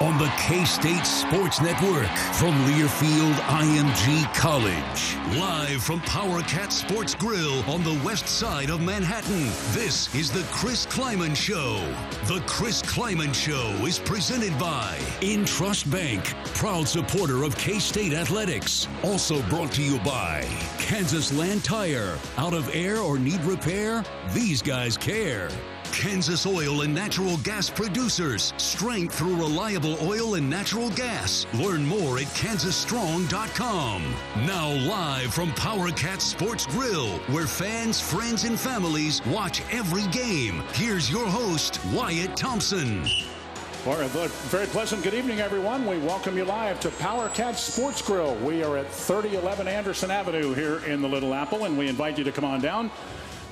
On the K State Sports Network from Learfield IMG College. Live from Power Cat Sports Grill on the west side of Manhattan. This is the Chris Klieman Show. The Chris Klieman Show is presented by Intrust Bank, proud supporter of K State Athletics. Also brought to you by Kansas Land Tire. Out of air or need repair? These guys care. Kansas Oil and Natural Gas Producers. Strength through reliable oil and natural gas. Learn more at kansasstrong.com. Now live from Power Cat Sports Grill, where fans, friends, and families watch every game. Here's your host, Wyatt Thompson. Very pleasant good evening, everyone. We welcome you live to Power Cat Sports Grill. We are at 3011 Anderson Avenue here in the Little Apple, and we invite you to come on down.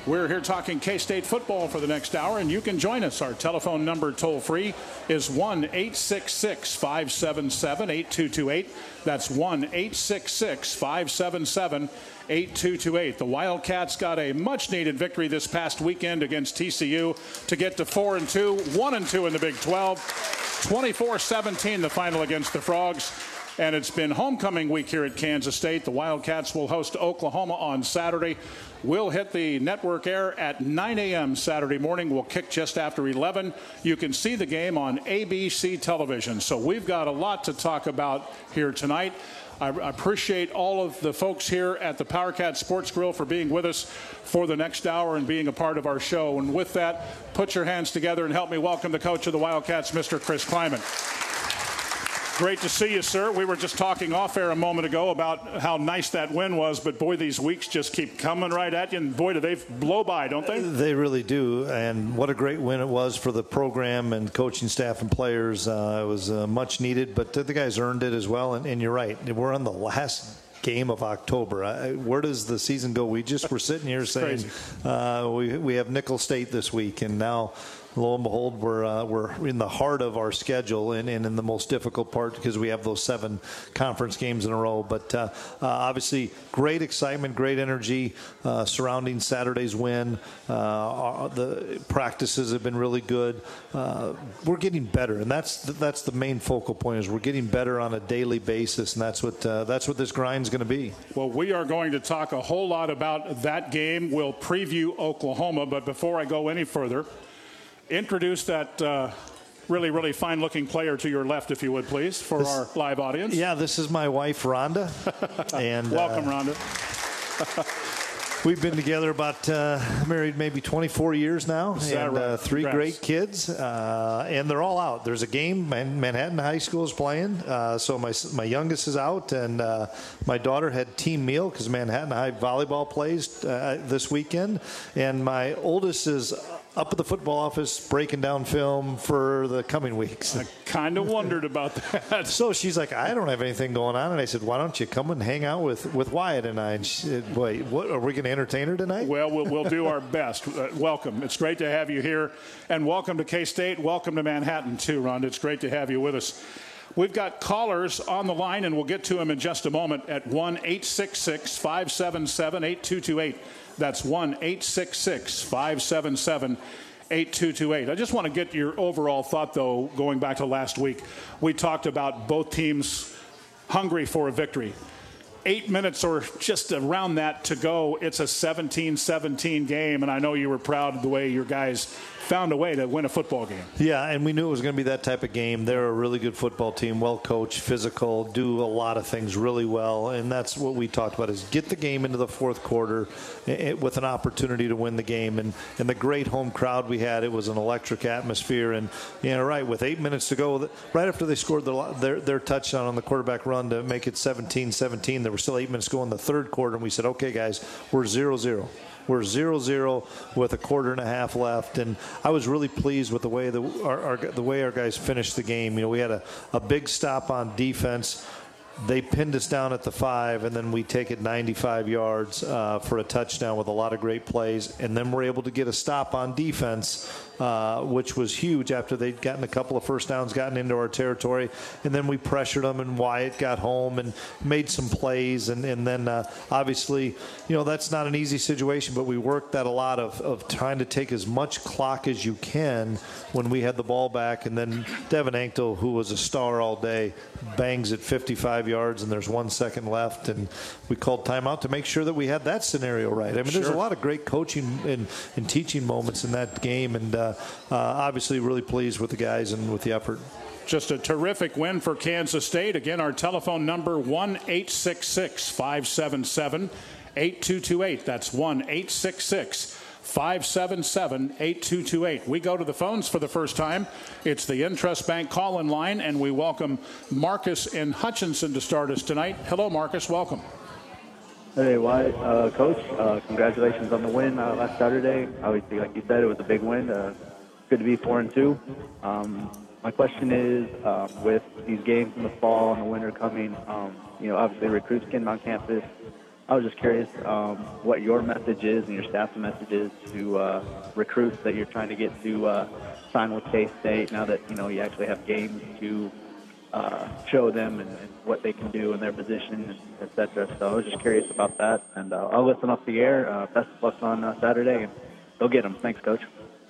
We're here talking K State football for the next hour, and you can join us. Our telephone number toll free is 1 866 577 8228. That's 1 866 577 8228. The Wildcats got a much needed victory this past weekend against TCU to get to 4 and 2, 1 and 2 in the Big 12, 24 17 the final against the Frogs. And it's been homecoming week here at Kansas State. The Wildcats will host Oklahoma on Saturday. We'll hit the network air at 9 a.m. Saturday morning. We'll kick just after 11. You can see the game on ABC television. So we've got a lot to talk about here tonight. I appreciate all of the folks here at the PowerCat Sports Grill for being with us for the next hour and being a part of our show. And with that, put your hands together and help me welcome the coach of the Wildcats, Mr. Chris Klieman. Great to see you, sir. We were just talking off air a moment ago about how nice that win was, but boy, these weeks just keep coming right at you, and boy, do they blow by, don't they? They really do, and what a great win it was for the program and coaching staff and players. Uh, it was uh, much needed, but the guys earned it as well, and, and you're right. We're on the last game of October. Where does the season go? We just were sitting here saying uh, we we have Nicholls State this week, and now lo and behold, we're uh, we're in the heart of our schedule and, and, in the most difficult part because we have those seven conference games in a row. But uh, uh, obviously, great excitement, great energy uh, surrounding Saturday's win. Uh, our, the practices have been really good. Uh, we're getting better, and that's that's the main focal point. Is we're getting better on a daily basis, and that's what that's what this grind's going to be. Well, we are going to talk a whole lot about that game. We'll preview Oklahoma, but before I go any further introduce that uh, really, really fine looking player to your left, if you would, please, for this, our live audience. Yeah, this is my wife, Rhonda. and Welcome, uh, Rhonda. We've been together about uh, married maybe 24 years now, Is and right? uh, three Congrats. great kids, uh, and they're all out. There's a game. Man- Manhattan High School is playing, uh, so my my youngest is out, and uh, my daughter had team meal because Manhattan High volleyball plays uh, this weekend, and my oldest is up at the football office breaking down film for the coming weeks. I kind of wondered about that. So she's like, I don't have anything going on, and I said, Why don't you come and hang out with, with Wyatt and I? And she said, Wait, what are we going to entertain her tonight? Well, we'll, we'll do our best. Uh, welcome. It's great to have you here. And welcome to K State. Welcome to Manhattan, too, Rhonda. It's great to have you with us. We've got callers on the line, and we'll get to them in just a moment at 1 866 577 8228. That's 1 866 577 8228. I just want to get your overall thought, though, going back to last week. We talked about both teams hungry for a victory eight minutes or just around that to go. It's a 17 17 game, and I know you were proud of the way your guys found a way to win a football game. Yeah, and we knew it was going to be that type of game. They're a really good football team, well coached, physical, do a lot of things really well, and that's what we talked about: is get the game into the fourth quarter with an opportunity to win the game. And and the great home crowd we had, it was an electric atmosphere. And you know, right with eight minutes to go, right after they scored their their, their touchdown on the quarterback run to make it 17-17, there were still eight minutes to go in the third quarter, and we said, okay, guys, we're 0-0. We're 0 0 with a quarter and a half left, and I was really pleased with the way the, our, our, the way our guys finished the game. You know, we had a, a big stop on defense. They pinned us down at the five, and then we take it 95 yards uh, for a touchdown with a lot of great plays. And then we're able to get a stop on defense, uh, which was huge after they'd gotten a couple of first downs, gotten into our territory. And then we pressured them, and Wyatt got home and made some plays. And, and then uh, obviously, you know, that's not an easy situation, but we worked that a lot of, of trying to take as much clock as you can when we had the ball back. And then Devin Anctil, who was a star all day, bangs it 55 yards, and there's one second left. And we called timeout to make sure that we had that scenario right. I mean, there's a lot of great coaching and, and teaching moments in that game. And uh, Uh, uh, obviously, really pleased with the guys and with the effort. Just a terrific win for Kansas State. Again, our telephone number 1 866 577 8228. That's 1 866 577 8228. We go to the phones for the first time. It's the Intrust Bank call in line, and we welcome Marcus and Hutchinson to start us tonight. Hello, Marcus. Welcome. Hey, Wyatt, uh, Coach, uh, congratulations on the win uh, last Saturday. Obviously, like you said, it was a big win. Uh, good to be four and two. Um, my question is, um, with these games in the fall and the winter coming, um, you know, obviously recruits getting on campus. I was just curious um, what your message is and your staff's message is to uh, recruits that you're trying to get to uh, sign with K-State now that you know you actually have games to uh, show them and, and what they can do in their position, et cetera. So I was just curious about that, and uh, I'll listen off the air. Uh, best of luck on uh, Saturday, and go get them. Thanks, Coach.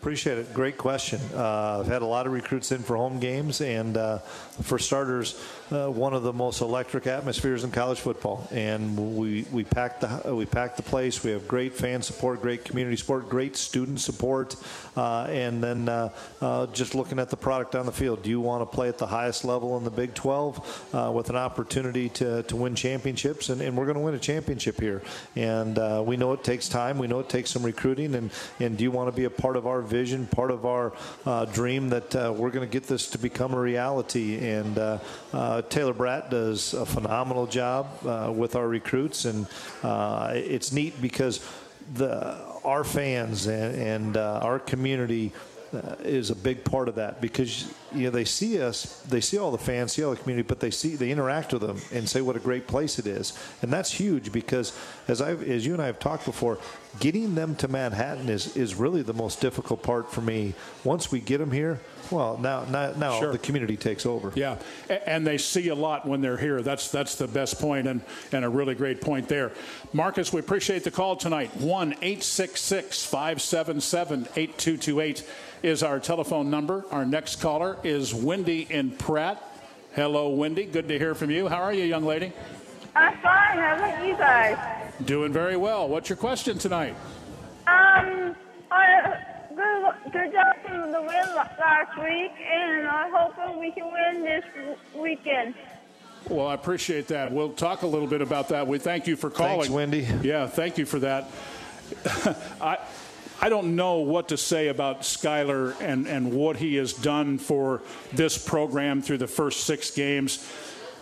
Appreciate it. Great question. Uh, I've had a lot of recruits in for home games, and uh, for starters, uh, one of the most electric atmospheres in college football. And we we packed the we packed the place. We have great fan support, great community support, great student support, uh, and then uh, uh, just looking at the product on the field. Do you want to play at the highest level in the Big 12 uh, with an opportunity to, to win championships? And, and we're going to win a championship here. And we know it takes time. We know it takes some recruiting. And, and do you want to be a part of our vision, part of our uh, dream that uh, we're going to get this to become a reality? And uh, Taylor Braet does a phenomenal job with our recruits. And it's neat because the our fans and, and uh, our community uh, is a big part of that because you know they see us, they see all the fans, see all the community, but they see they interact with them and say what a great place it is, and that's huge because as I as you and I have talked before, getting them to Manhattan is is really the most difficult part for me. Once we get them here, well now now, now Sure. the community takes over. Yeah, and they see a lot when they're here. That's that's the best point, and, and a really great point there. Marcus, we appreciate the call tonight. 1 866 577 8228 is our telephone number. Our next caller is Wendy in Pratt. Hello, Wendy. Good to hear from you. How are you, young lady? I'm fine. How about you guys? Doing very well. What's your question tonight? Um, I, good, good job from the win last week, and I'm hoping we can win this weekend. Well, I appreciate that. We'll talk a little bit about that. We thank you for calling. Thanks, Wendy. Yeah, thank you for that. I. I don't know what to say about Skylar and, and what he has done for this program through the first six games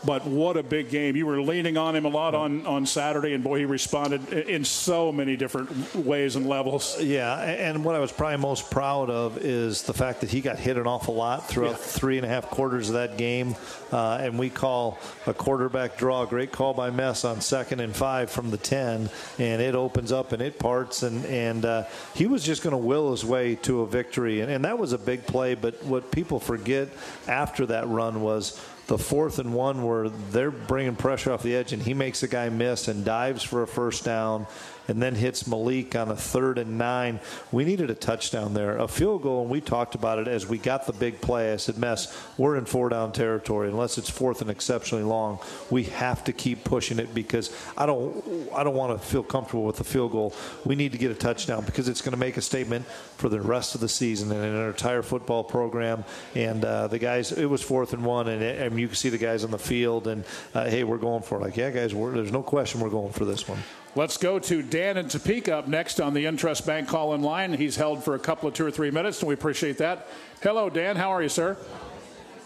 but what a big game. You were leaning on him a lot on, on Saturday, and boy, he responded in so many different ways and levels. Yeah, and what I was probably most proud of is the fact that he got hit an awful lot throughout yeah. three and a half quarters of that game. Uh, and we call a quarterback draw. Great call by Mess on second and five from the 10, and it opens up and it parts. And, and uh, he was just going to will his way to a victory. And, and that was a big play, but what people forget after that run was the fourth and one where they're bringing pressure off the edge and he makes a guy miss and dives for a first down and then hits Malik on a third and nine. We needed a touchdown there, a field goal, and we talked about it as we got the big play. I said, "Mess, we're in four down territory. Unless it's fourth and exceptionally long, we have to keep pushing it because I don't, I don't want to feel comfortable with the field goal. We need to get a touchdown because it's going to make a statement for the rest of the season and our entire football program. And uh, the guys, it was fourth and one, and, it, and you can see the guys on the field, and uh, hey, we're going for it. Like, yeah, guys, there's no question we're going for this one. Let's go to Dan in Topeka up next on the Intrust Bank call in line. He's held for a couple of two or three minutes, and we appreciate that. Hello, Dan. How are you, sir?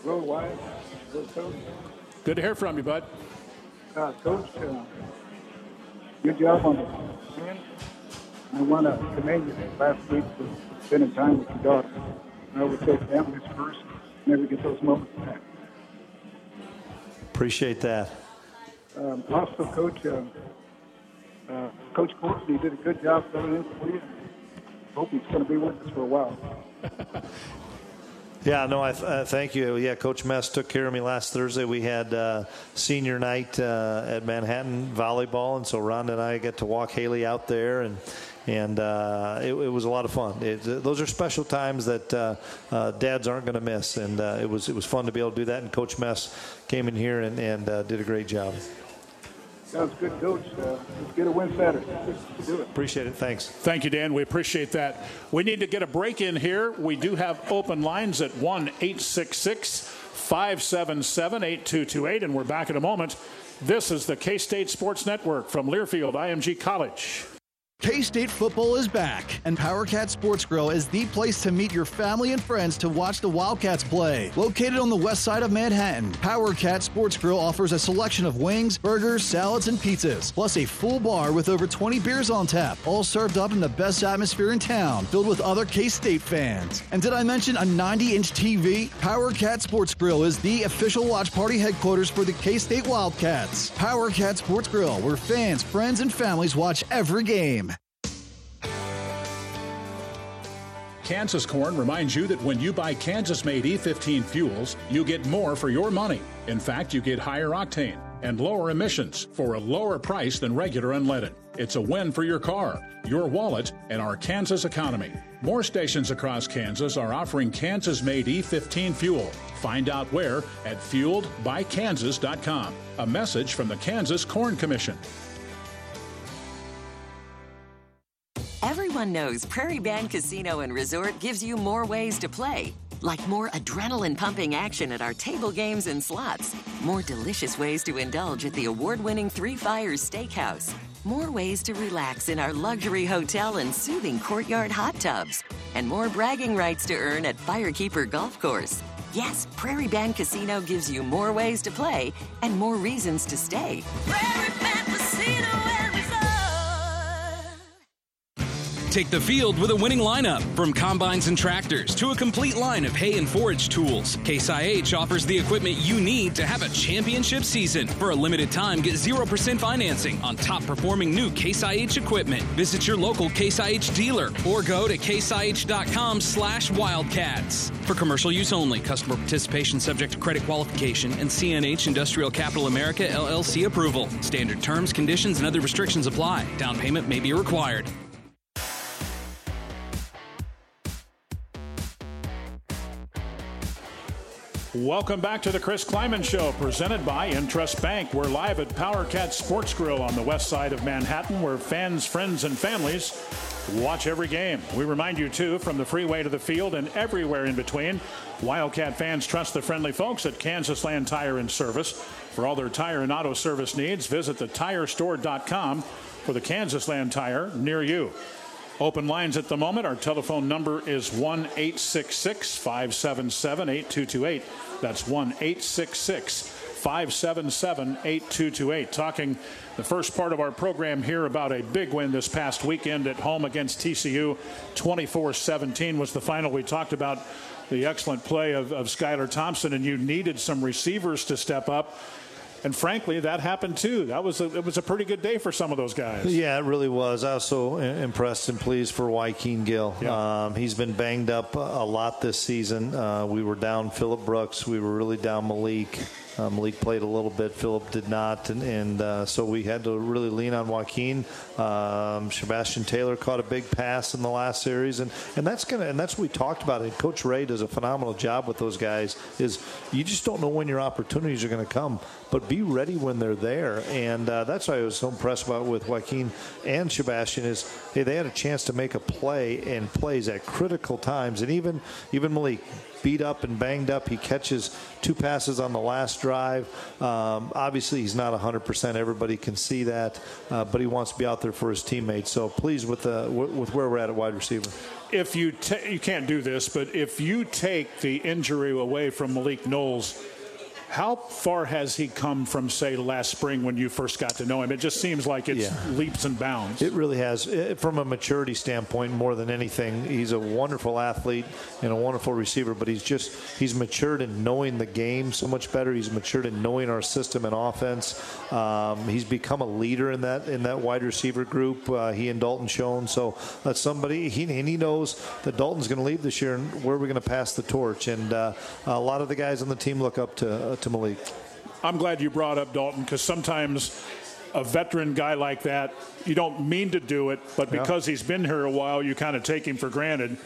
Hello, Wyatt. Hello, Coach. Good to hear from you, bud. Uh, Coach, uh, good job on the. I want to commend you last week for spending time with your daughter. I would say families first. Never get those moments back. Appreciate that. Um, also, Coach, uh, uh, Coach Courtney did a good job filling in for you. Hope he's going to be with us for a while. Yeah, no, I th- uh, thank you. Yeah, Coach Mess took care of me last Thursday. We had uh, senior night uh, at Manhattan volleyball, and so Rhonda and I got to walk Haley out there, and and uh, it, it, was a lot of fun. It, those are special times that uh, uh, dads aren't going to miss, and it was it was fun to be able to do that. And Coach Mess came in here and, and did a great job. Sounds good, Coach. Uh, let's get a win Saturday. do it. Appreciate it. Thanks. Thank you, Dan. We appreciate that. We need to get a break in here. We do have open lines at 1 866 577 8228, and we're back in a moment. This is the K State Sports Network from Learfield IMG College. K State football is back, and Power Cat Sports Grill is the place to meet your family and friends to watch the Wildcats play. Located on the west side of Manhattan, Power Cat Sports Grill offers a selection of wings, burgers, salads, and pizzas, plus a full bar with over 20 beers on tap, all served up in the best atmosphere in town, filled with other K State fans. And did I mention a 90 inch TV? Power Cat Sports Grill is the official watch party headquarters for the K State Wildcats. Power Cat Sports Grill, where fans, friends, and families watch every game. Kansas Corn reminds you that when you buy Kansas made E15 fuels, you get more for your money. In fact, you get higher octane and lower emissions for a lower price than regular unleaded. It's a win for your car, your wallet, and our Kansas economy. More stations across Kansas are offering Kansas made E15 fuel. Find out where at fueledbykansas.com. A message from the Kansas Corn Commission. Everyone knows Prairie Band Casino and Resort gives you more ways to play. Like more adrenaline pumping action at our table games and slots, more delicious ways to indulge at the award winning Three Fires Steakhouse, more ways to relax in our luxury hotel and soothing courtyard hot tubs, and more bragging rights to earn at Firekeeper Golf Course. Yes, Prairie Band Casino gives you more ways to play and more reasons to stay. Prairie Take the field with a winning lineup. From combines and tractors to a complete line of hay and forage tools, Case IH offers the equipment you need to have a championship season. For a limited time, get 0% financing on top performing new Case IH equipment. Visit your local Case IH dealer or go to caseih.com slash wildcats. For commercial use only, customer participation subject to credit qualification and CNH Industrial Capital America LLC approval. Standard terms, conditions, and other restrictions apply. Down payment may be required. Welcome back to the Chris Klieman Show, presented by Intrust Bank. We're live at Power Cat Sports Grill on the west side of Manhattan, where fans, friends, and families watch every game. We remind you, too, from the freeway to the field and everywhere in between, Wildcat fans trust the friendly folks at Kansas Land Tire and Service. For all their tire and auto service needs, visit thetirestore.com for the Kansas Land Tire near you. Open lines at the moment. Our telephone number is 1 866 577 8228. That's 1 866 577 8228. Talking the first part of our program here about a big win this past weekend at home against TCU. 24 17 was the final. We talked about the excellent play of, of Skylar Thompson, and you needed some receivers to step up. And frankly, that happened too. That was a, it was a pretty good day for some of those guys. Yeah, it really was. I was so impressed and pleased for Wykeen Gill. Yeah. Um, he's been banged up a lot this season. Uh, we were down Phillip Brooks. We were really down Malik. Uh, Malik played a little bit. Phillip did not, and, and uh, so we had to really lean on Wykeen. Um, Sebastian Taylor caught a big pass in the last series, and, and that's gonna and that's what we talked about. And Coach Ray does a phenomenal job with those guys. Is you just don't know when your opportunities are going to come, but be ready when they're there. And uh, that's why I was so impressed about with Wykeen and Sebastian is hey they had a chance to make a play and plays at critical times, and even even Malik beat up and banged up. He catches two passes on the last drive. Um, obviously, he's not 100%. Everybody can see that, uh, but he wants to be out there for his teammates. So pleased with the with where we're at at wide receiver. If you ta- you can't do this, but if you take the injury away from Malik Knowles how far has he come from, say, last spring when you first got to know him? It just seems like it's yeah. leaps and bounds. It really has. From a maturity standpoint, more than anything, he's a wonderful athlete and a wonderful receiver, but he's just, he's matured in knowing the game so much better. He's matured in knowing our system and offense. Um, he's become a leader in that in that wide receiver group. Uh, he and Dalton Schoen. So that's somebody, he, and he knows that Dalton's going to leave this year and where we're going to pass the torch. And uh, a lot of the guys on the team look up to, uh, to Malik. I'm glad you brought up Dalton because sometimes a veteran guy like that, you don't mean to do it, but because yeah. he's been here a while, you kind of take him for granted.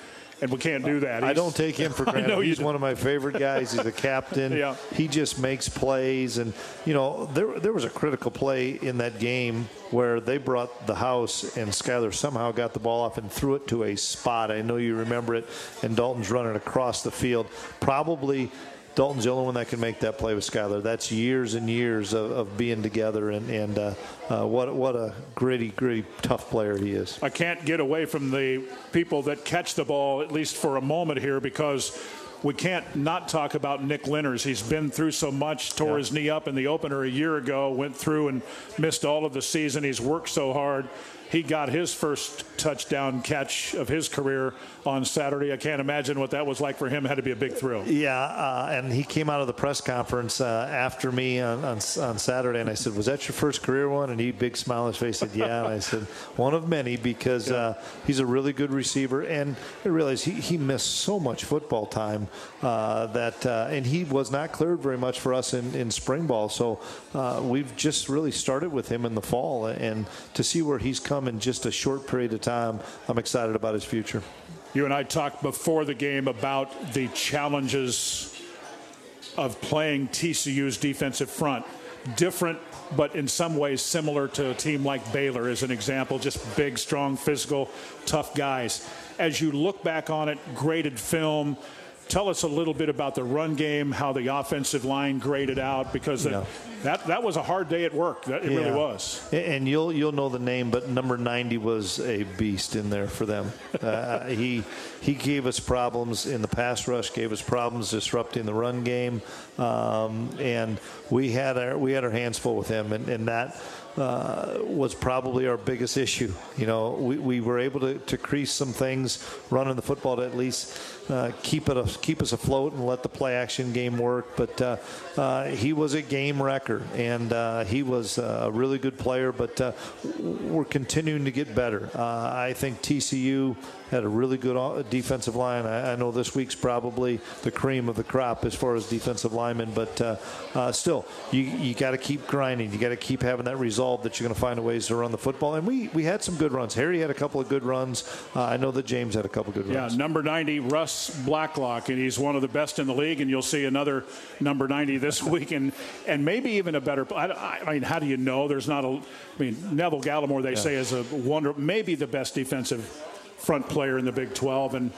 And we can't do that. He's, I don't take him for granted. He's one of my favorite guys. He's a captain. yeah. He just makes plays. And, you know, there, there was a critical play in that game where they brought the house and Skylar somehow got the ball off and threw it to a spot. I know you remember it. And Dalton's running across the field. Probably Dalton's the only one that can make that play with Skylar. That's years and years of, of being together, and, and uh, uh, what what a gritty, gritty, tough player he is. I can't get away from the people that catch the ball at least for a moment here because we can't not talk about Nick Lenners. He's been through so much, tore yeah. his knee up in the opener a year ago, went through and missed all of the season. He's worked so hard he got his first touchdown catch of his career on Saturday. I can't imagine what that was like for him. It had to be a big thrill. Yeah, uh, and he came out of the press conference uh, after me on, on, on, Saturday, and I said, "Was that your first career one?" And he, big smile on his face, said, "Yeah." and I said, "One of many because yeah. uh, he's a really good receiver." And I realized he, he missed so much football time uh, that, uh, and he was not cleared very much for us in, in spring ball. So uh, we've just really started with him in the fall, and to see where he's come in just a short period of time, I'm excited about his future. You and I talked before the game about the challenges of playing TCU's defensive front. Different, but in some ways similar to a team like Baylor, as an example. Just big, strong, physical, tough guys. As you look back on it, graded film, tell us a little bit about the run game, how the offensive line graded out, because yeah. that that was a hard day at work. That, it yeah. really was. And you'll you'll know the name, but number 90 was a beast in there for them. uh, he he gave us problems in the pass rush, gave us problems disrupting the run game, um, and we had our we had our hands full with him, and, and that uh, was probably our biggest issue. You know, we, we were able to, to crease some things, running the football to at least uh, keep it a, keep us afloat and let the play action game work. But uh, uh he was a game wrecker, and uh, he was a really good player. But uh, we're continuing to get better. I think TCU had a really good defensive line. I, I, know this week's probably the cream of the crop as far as defensive linemen, but still, you you got to keep grinding. You got to keep having that resolve that you're going to find ways to run the football. And we we had some good runs. Harry had a couple of good runs. I know that James had a couple of good runs. Yeah, number 90, Ross Blacklock, and he's one of the best in the league. And you'll see another number 90 this week, and and maybe even a better. I, I mean, how do you know? There's not a. I mean, Neville Gallimore, they yeah. say, is a wonder, maybe the best defensive front player in the Big 12, and.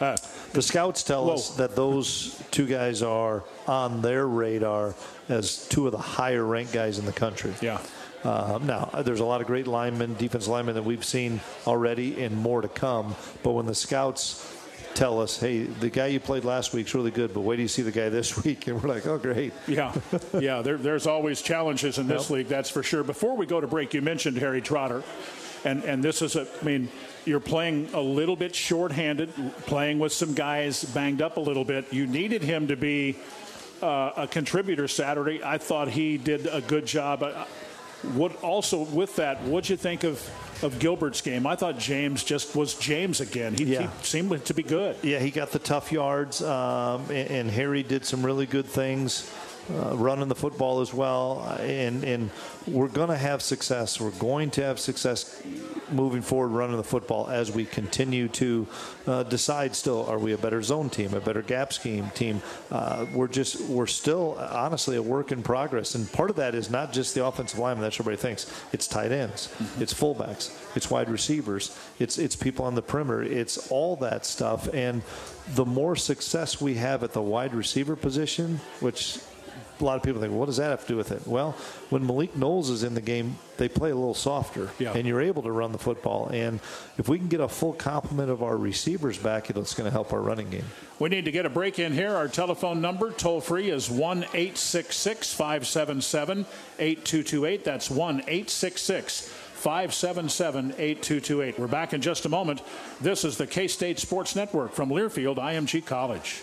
Uh, the scouts tell whoa. us that those two guys are on their radar as two of the higher ranked guys in the country. Yeah. Uh, now, there's a lot of great linemen, defense linemen that we've seen already, and more to come. But when the scouts tell us, hey, the guy you played last week's really good, but wait till you see the guy this week. And we're like, oh, great. Yeah, yeah, there, there's always challenges in this Yep. league, that's for sure. Before we go to break, you mentioned Harry Trotter. And, and this is a, I mean, you're playing a little bit shorthanded, playing with some guys banged up a little bit. You needed him to be uh, a contributor Saturday. I thought he did a good job. What also with that? What'd you think of of Gilbert's game? I thought James just was James again. He, Yeah. he seemed to be good. Yeah, he got the tough yards, um, and, and Harry did some really good things. Uh, running the football as well, and and we're going to have success. We're going to have success moving forward running the football as we continue to uh, decide. Still, are we a better zone team, a better gap scheme team? Uh, we're just we're still honestly a work in progress, and part of that is not just the offensive lineman. That's what everybody thinks. It's tight ends, it's fullbacks, it's wide receivers, it's it's people on the perimeter, it's all that stuff, and the more success we have at the wide receiver position, which a lot of people think, what does that have to do with it? Well, when Malik Knowles is in the game, they play a little softer, Yeah. and you're able to run the football. And if we can get a full complement of our receivers back, it's going to help our running game. We need to get a break in here. Our telephone number, toll free, is 1 866 577 8228. That's 1 866 577 8228. We're back in just a moment. This is the K State Sports Network from Learfield IMG College.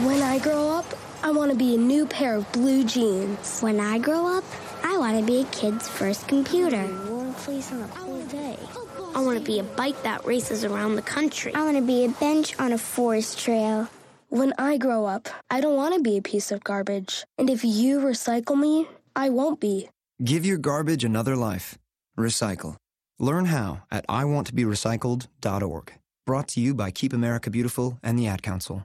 When I grow up, I want to be a new pair of blue jeans. When I grow up, I want to be a kid's first computer. Warm place on a cold day. I want to be a bike that races around the country. I want to be a bench on a forest trail. When I grow up, I don't want to be a piece of garbage. And if you recycle me, I won't be. Give your garbage another life. Recycle. Learn how at iwanttoberecycled.org. Brought to you by Keep America Beautiful and the Ad Council.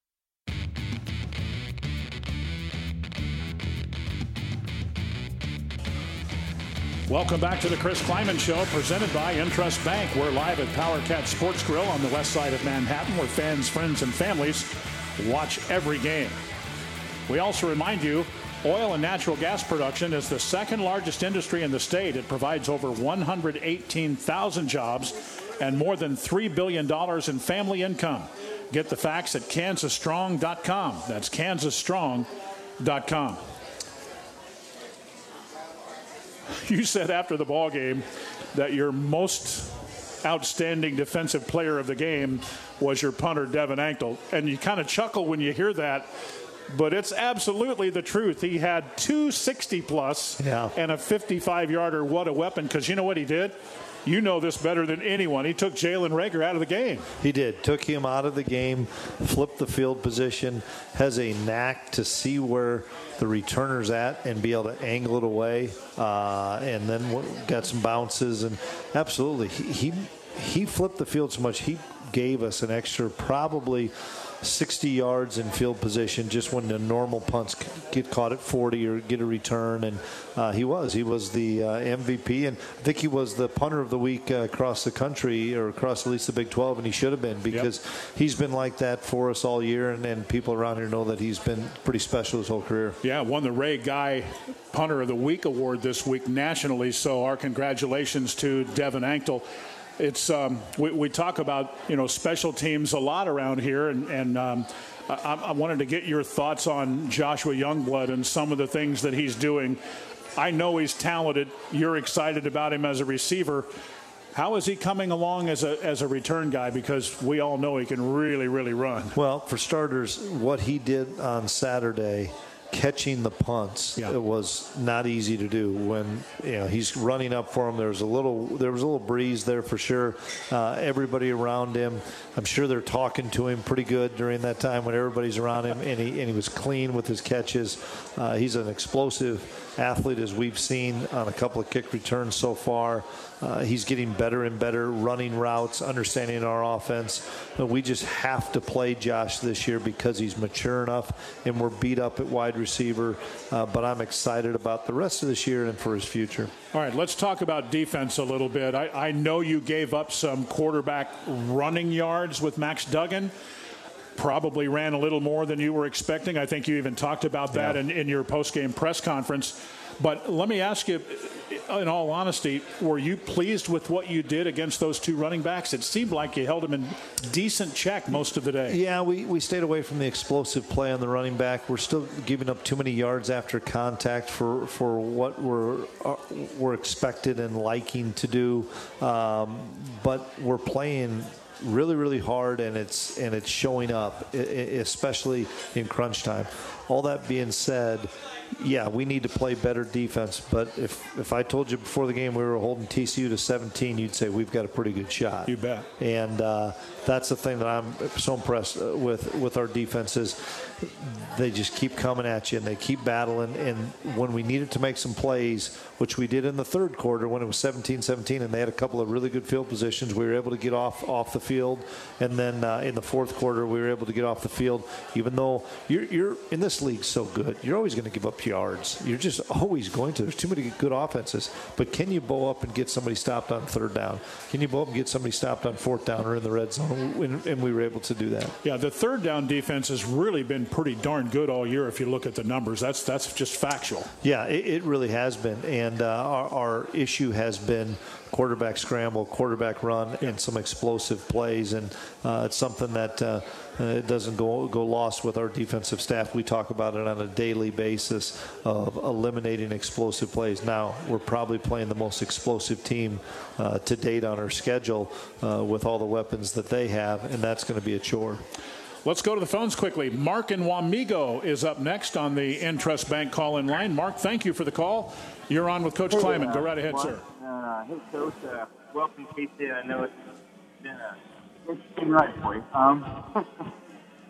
Welcome back to the Chris Klieman Show, presented by Intrust Bank. We're live at Power Cat Sports Grill on the west side of Manhattan, where fans, friends, and families watch every game. We also remind you oil and natural gas production is the second largest industry in the state. It provides over 118,000 jobs and more than $3 billion in family income. Get the facts at kansasstrong.com. That's kansasstrong.com. You said after the ball game that your most outstanding defensive player of the game was your punter Devin Anctil, and you kind of chuckle when you hear that. But it's absolutely the truth. He had two 60 plus and a 55 yarder. What a weapon! Because you know what he did. You know this better than anyone. He took Jalen Reagor out of the game. He did. Took him out of the game, flipped the field position, has a knack to see where the returner's at and be able to angle it away, uh, and then got some bounces. And absolutely, he, he he flipped the field so much he gave us an extra probably 60 yards in field position just when the normal punts get caught at 40 or get a return. And uh, he was. He was the uh, MVP. And I think he was the punter of the week uh, across the country or across at least the Big 12. And he should have been because yep. he's been like that for us all year. And, and people around here know that he's been pretty special his whole career. Yeah, won the Ray Guy Punter of the Week award this week nationally. So our congratulations to Devin Anctil it's um, we, we, talk about you know special teams a lot around here, and, and um, I, I, wanted to get your thoughts on Joshua Youngblood and some of the things that he's doing. I know he's talented. You're excited about him as a receiver. How is he coming along as a as a return guy? Because we all know he can really, really run. Well, for starters, what he did on Saturday catching the punts yeah. it was not easy to do when you know he's running up for him. There's a little there was a little breeze there for sure. Uh, everybody around him i'm sure they're talking to him pretty good during that time when everybody's around him and he, and he was clean with his catches. Uh, he's an explosive athlete as we've seen on a couple of kick returns so far. Uh, he's getting better and better running routes, understanding our offense. But we just have to play Josh this year because he's mature enough and we're beat up at wide receiver. Uh, but I'm excited about the rest of this year and for his future. All right, let's talk about defense a little bit. I, I know you gave up some quarterback running yards with Max Duggan probably ran a little more than you were expecting. I think you even talked about that yeah. in, in your post-game press conference. But let me ask you, in all honesty, were you pleased with what you did against those two running backs? It seemed like you held them in decent check most of the day. Yeah, we, we stayed away from the explosive play on the running back. We're still giving up too many yards after contact for, for what we're, uh, we're expected and liking to do. Um, but we're playing really, really hard, and it's and it's showing up, especially in crunch time. All that being said, yeah, we need to play better defense. But if if I told you before the game we were holding TCU to 17, you'd say we've got a pretty good shot. You bet. And uh, that's the thing that I'm so impressed with with our defenses. They just keep coming at you and they keep battling. And when we needed to make some plays, which we did in the third quarter when it was 17-17, and they had a couple of really good field positions, we were able to get off off the field. And then uh, in the fourth quarter, we were able to get off the field. Even though you're, you're in this league so good, you're always going to give up yards. You're just always going to. There's too many good offenses. But can you bow up and get somebody stopped on third down? Can you bow up and get somebody stopped on fourth down or in the red zone? And we were able to do that. Yeah, the third down defense has really been pretty darn good all year if you look at the numbers. That's that's just factual. Yeah, it, it really has been. And uh, our, our issue has been quarterback scramble, quarterback run, and some explosive plays. And uh, it's something that uh, uh, it doesn't go go lost with our defensive staff. We talk about it on a daily basis of eliminating explosive plays. Now we're probably playing the most explosive team uh, to date on our schedule uh, with all the weapons that they have, and that's going to be a chore. Let's go to the phones quickly. Mark in Wamego is up next on the Intrust Bank call in line. Mark, thank you for the call. You're on with Coach hey, Klieman. Go right ahead, Mark. sir. Uh, hey, Coach. Uh, welcome, Casey. I know it's been a interesting ride for you. Um,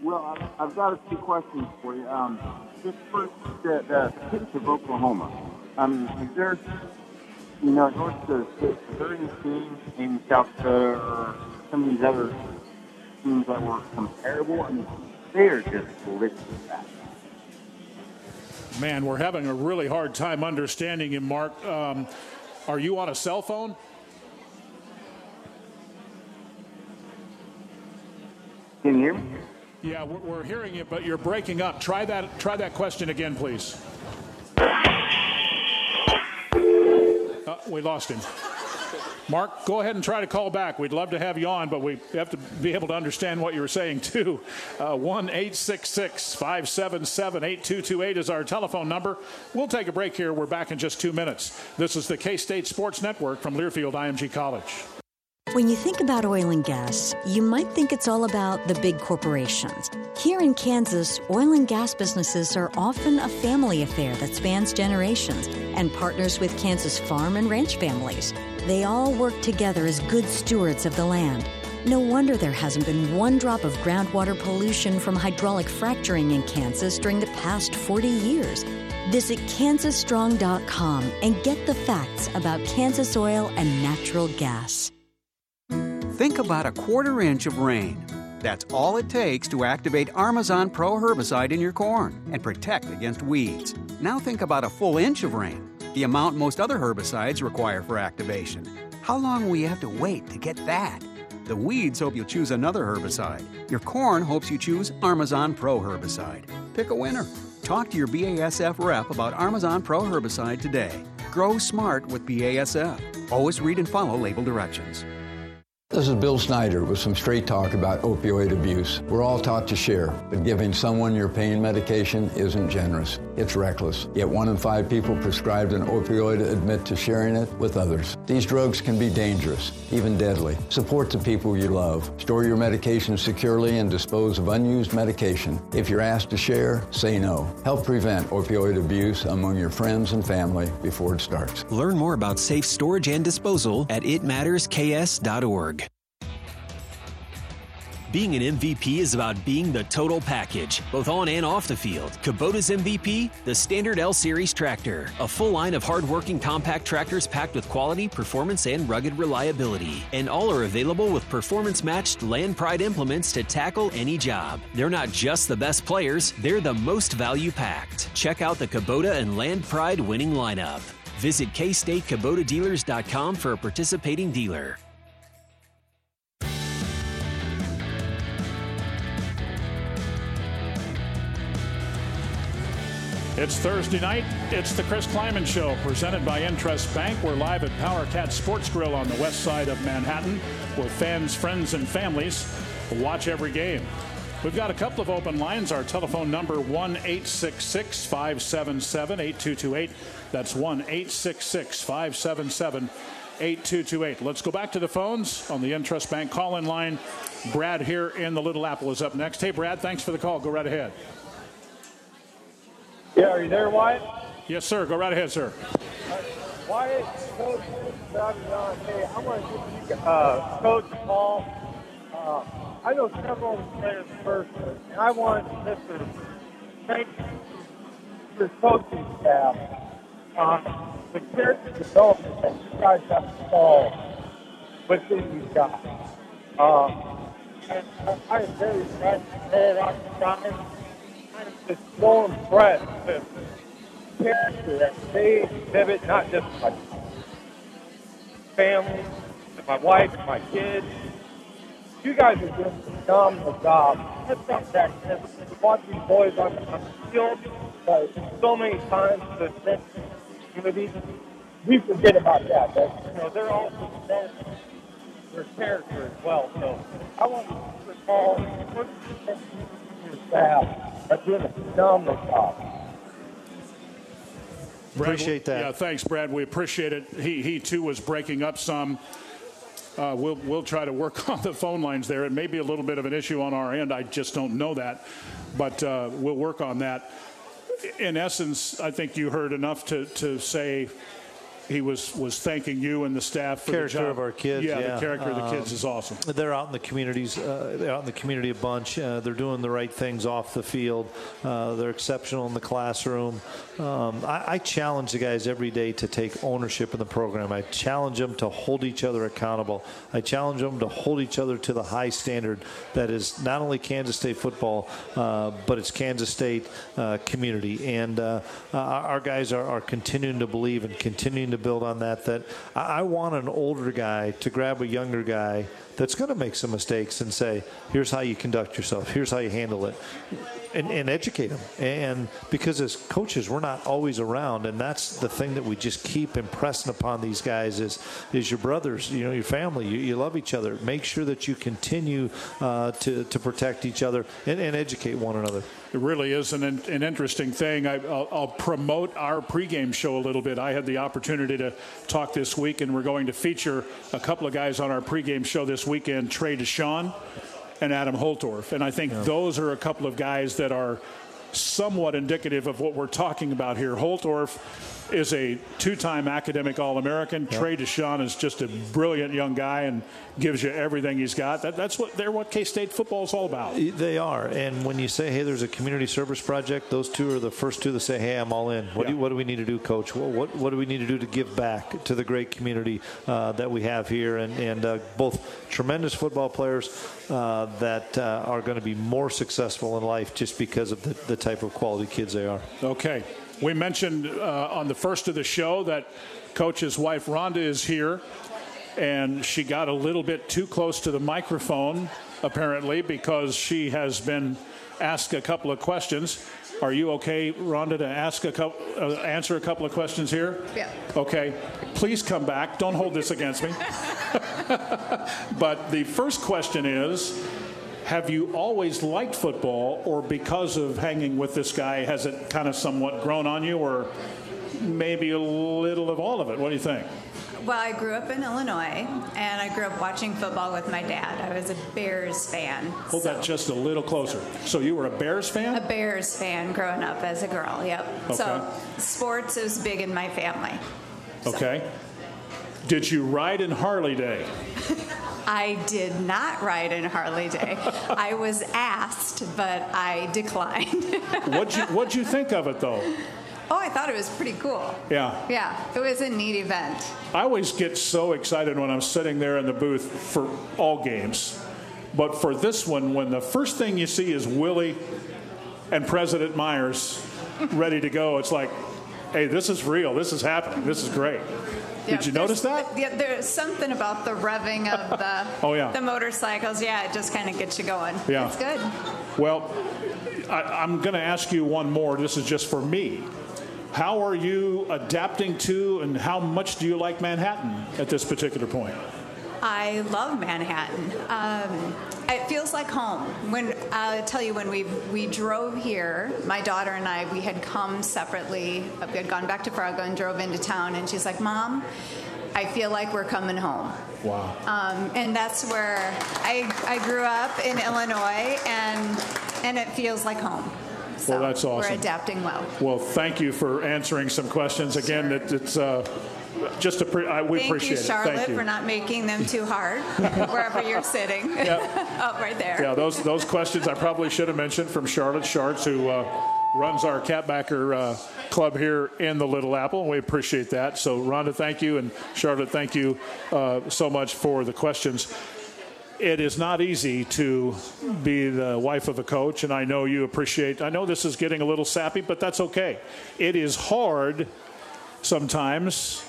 well, I've, I've, got a few questions for you. Um, just first, the, the kids of Oklahoma. Um, is there, you know, going to the certain teams in South Dakota or some of these other teams that were comparable? I mean, they are just delicious Man, we're having a really hard time understanding him, Mark. Um, are you on a cell phone? Can you hear me? Yeah, we're, we're hearing you, but you're breaking up. Try that. Try that question again, please. Uh, we lost him. Mark, go ahead and try to call back. We'd love to have you on, but we have to be able to understand what you were saying, too. Uh, 1 866 577 8228 is our telephone number. We'll take a break here. We're back in just two minutes. This is the K State Sports Network from Learfield IMG College. When you think about oil and gas, you might think it's all about the big corporations. Here in Kansas, oil and gas businesses are often a family affair that spans generations and partners with Kansas farm and ranch families. They all work together as good stewards of the land. No wonder there hasn't been one drop of groundwater pollution from hydraulic fracturing in Kansas during the past 40 years. Visit kansasstrong.com and get the facts about Kansas oil and natural gas. Think about a quarter inch of rain That's all it takes to activate Armezon Pro herbicide in your corn and protect against weeds. Now think about a full inch of rain, the amount most other herbicides require for activation. How long will you have to wait to get that? The weeds hope you'll choose another herbicide. Your corn hopes you choose Armezon Pro herbicide. Pick a winner. Talk to your BASF rep about Armezon Pro herbicide today. Grow smart with BASF. Always read and follow label directions. This is Bill Snyder with some straight talk about opioid abuse. We're all taught to share, but giving someone your pain medication isn't generous. It's reckless. Yet one in five people prescribed an opioid admit to sharing it with others. These drugs can be dangerous, even deadly. Support the people you love. Store your medication securely and dispose of unused medication. If you're asked to share, say no. Help prevent opioid abuse among your friends and family before it starts. Learn more about safe storage and disposal at itmattersks.org. Being an MVP is about being the total package, both on and off the field. Kubota's MVP, the standard L Series tractor, a full line of hard-working compact tractors packed with quality, performance, and rugged reliability. And all are available with performance-matched Land Pride implements to tackle any job. They're not just the best players, they're the most value-packed. Check out the Kubota and Land Pride winning lineup. Visit KStateKubotaDealers.com for a participating dealer. It's Thursday night. It's the Chris Klieman Show, presented by Intrust Bank. We're live at Power Cat Sports Grill on the west side of Manhattan, where fans, friends, and families watch every game. We've got a couple of open lines. Our telephone number 1 866 577 8228. That's 1 866 577 8228. Let's go back to the phones on the Intrust Bank call in line. Brad here in the Little Apple is up next. Hey, Brad, thanks for the call. Go right ahead. Yeah, are you there, Wyatt? Yes, sir. Go right ahead, sir. Wyatt, Coach, hey, I want to give you, uh, Coach Paul. Uh, I know several players personally, and I want to thank your coaching staff on the character development that you guys have installed within these guys. Um, and I am very impressed with all rock time. Just so impressed with character that they exhibit, not just my family, my wife, my kids. You guys are doing a phenomenal job. That's not that to watch these boys on, the field, but so many times the community, we forget about that. That you know they're also known for their character as well. So I want to your staff are doing a phenomenal job. Appreciate that. Yeah, thanks, Brad. We appreciate it. He he too was breaking up some. Uh, we'll we'll try to work on the phone lines there. It may be a little bit of an issue on our end. I just don't know that, but uh, we'll work on that. In essence, I think you heard enough to to say he was was thanking you and the staff for character the job. of our kids. Yeah, Yeah, the character of the kids Um, is awesome. They're out in the communities. Uh, they're out in the community a bunch. Uh, they're doing the right things off the field. Uh, they're exceptional in the classroom. Um, I, I challenge the guys every day to take ownership in the program. I challenge them to hold each other accountable. I challenge them to hold each other to the high standard that is not only Kansas State football, uh, but it's Kansas State uh, community. And uh, uh, our guys are, are continuing to believe and continuing to build on that. That I, want an older guy to grab a younger guy that's going to make some mistakes and say, here's how you conduct yourself, here's how you handle it, and, and educate them. And because as coaches, we're not always around, and that's the thing that we just keep impressing upon these guys is is your brothers, you know, your family, you, you love each other. Make sure that you continue uh, to to protect each other and, and educate one another. It really is an, an interesting thing. I, will I'll promote our pregame show a little bit. I had the opportunity to talk this week, and we're going to feature a couple of guys on our pregame show this weekend Trey Dishon and Adam Holtorf. And I think those are a couple of guys that are somewhat indicative of what we're talking about here. Holtorf is a two-time academic All-American. Yep. Trey Dishon is just a brilliant young guy and gives you everything he's got. That, that's what they're what K-State football is all about. They are, and when you say, "Hey, there's a community service project," those two are the first two that say, "Hey, I'm all in." What, do, what do we need to do, Coach? What, what what do we need to do to give back to the great community uh, that we have here, and and uh, both tremendous football players uh, that uh, are going to be more successful in life just because of the, the type of quality kids they are. Okay. We mentioned uh, on the first of the show that Coach's wife, Rhonda, is here, and she got a little bit too close to the microphone, apparently, because she has been asked a couple of questions. Are you okay, Rhonda, to ask a couple, uh, answer a couple of questions here? Yeah. Okay. Please come back. Don't hold this against me. but the first question is Have you always liked football, or because of hanging with this guy, has it kind of somewhat grown on you, or maybe a little of all of it? What do you think? Well, I grew up in Illinois, and I grew up watching football with my dad. I was a Bears fan. Hold that just a little closer. So you were a Bears fan? A Bears fan growing up as a girl, yep. So sports is big in my family. Okay. Did you ride in Harley Day? I did not ride in Harley Day. I was asked, but I declined. What'd you What'd you think of it though? oh, I thought it was pretty cool. Yeah. Yeah, it was a neat event. I always get so excited when I'm sitting there in the booth for all games. But for this one, when the first thing you see is Willie and President Myers ready to go, it's like, hey, this is real. This is happening. This is great. Did you notice that? Yeah, there's something about the revving of the Oh, yeah. the motorcycles. Yeah, it just kind of gets you going. Yeah. It's good. Well, I, I'm going to ask you one more. This is just for me. How are you adapting to, and how much do you like Manhattan at this particular point? I love Manhattan. Um, it feels like home. When I'll tell you, when we we drove here, my daughter and I, we had come separately. We had gone back to Fargo and drove into town, and she's like, "Mom, I feel like we're coming home." Wow. Um, and that's where I, I grew up in Illinois, and and it feels like home. So Well, that's awesome. We're adapting well. Well, thank you for answering some questions. Again, it, it's uh, just a pre- I, we Thank appreciate you, it. Charlotte, Thank you. for not making them too hard wherever you're sitting. oh, right there. Yeah, those those questions I probably should have mentioned from Charlotte Schartz, who uh, runs our Catbacker uh, club here in the Little Apple. We appreciate that. So, Rhonda, thank you, and Charlotte, thank you uh, so much for the questions. It is not easy to be the wife of a coach, and I know you appreciate. I know this is getting a little sappy, but that's okay. It is hard sometimes,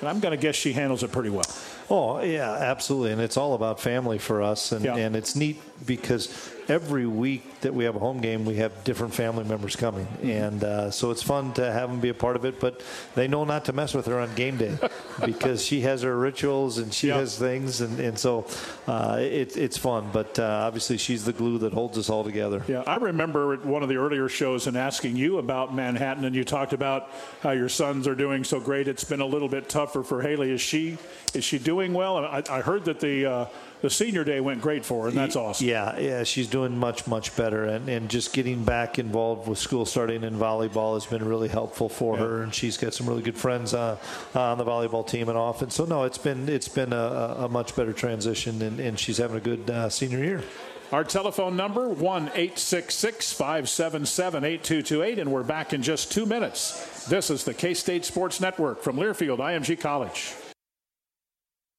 and I'm going to guess she handles it pretty well. Oh yeah, absolutely, and it's all about family for us, and, Yeah. and it's neat because every week that we have a home game, we have different family members coming, and uh, so it's fun to have them be a part of it. But they know not to mess with her on game day because she has her rituals and she has things, and, and so uh, it, it's fun. But uh, obviously, she's the glue that holds us all together. Yeah, I remember at one of the earlier shows and asking you about Manhattan, and you talked about how your sons are doing so great. It's been a little bit tougher for Haley. Is she is she doing well? I, I heard that the uh, the senior day went great for her, and that's awesome. Yeah, yeah, she's doing much, much better, and, and just getting back involved with school starting in volleyball has been really helpful for her, and she's got some really good friends uh, on the volleyball team and off, and so no, it's been it's been a, a much better transition, and, and she's having a good uh, senior year. Our telephone number, 1 866 577 8228, and we're back in just two minutes. This is the K State Sports Network from Learfield IMG College.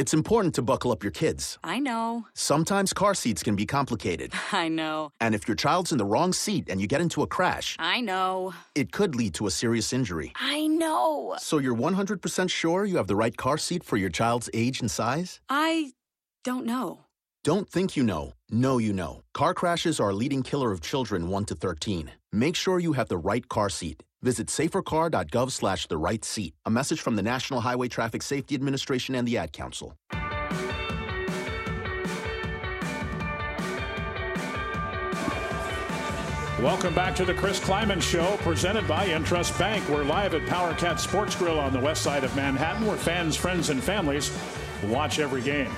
It's important to buckle up your kids. I know. Sometimes car seats can be complicated. I know. And if your child's in the wrong seat and you get into a crash, I know. it could lead to a serious injury. I know. So you're 100% sure you have the right car seat for your child's age and size? I don't know. Don't think you know. Know you know. Car crashes are a leading killer of children 1 to 13. Make sure you have the right car seat. Visit safercar.gov slash the right seat. A message from the National Highway Traffic Safety Administration and the Ad Council. Welcome back to the Chris Klieman Show, presented by Intrust Bank. We're live at Power Cat Sports Grill on the west side of Manhattan, where fans, friends, and families watch every game.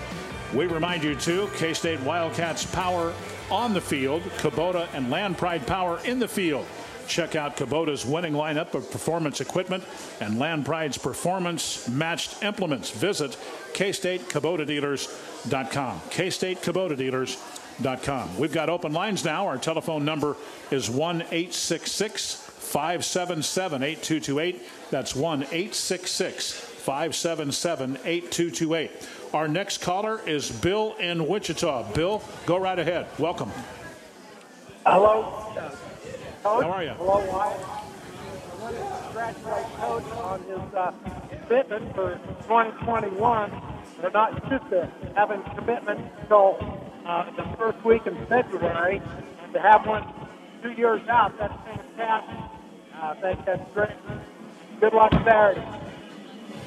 We remind you, too, K State Wildcats power on the field, Kubota and Land Pride power in the field. Check out Kubota's winning lineup of performance equipment and Land Pride's performance matched implements. Visit kstatekubota.dealers.com. kstatekubota.dealers.com. We've got open lines now. Our telephone number is 1 866 577 8228. That's 1 866 577 8228. Our next caller is Bill in Wichita. Bill, go right ahead. Welcome. Hello. How are you? Hello, Wyatt. I want to congratulate Coach on his uh, commitment for 2021. They're not just to having commitment until uh, the first week in February, and to have one two years out, that's fantastic. Uh, I think that's great. Good luck Saturday.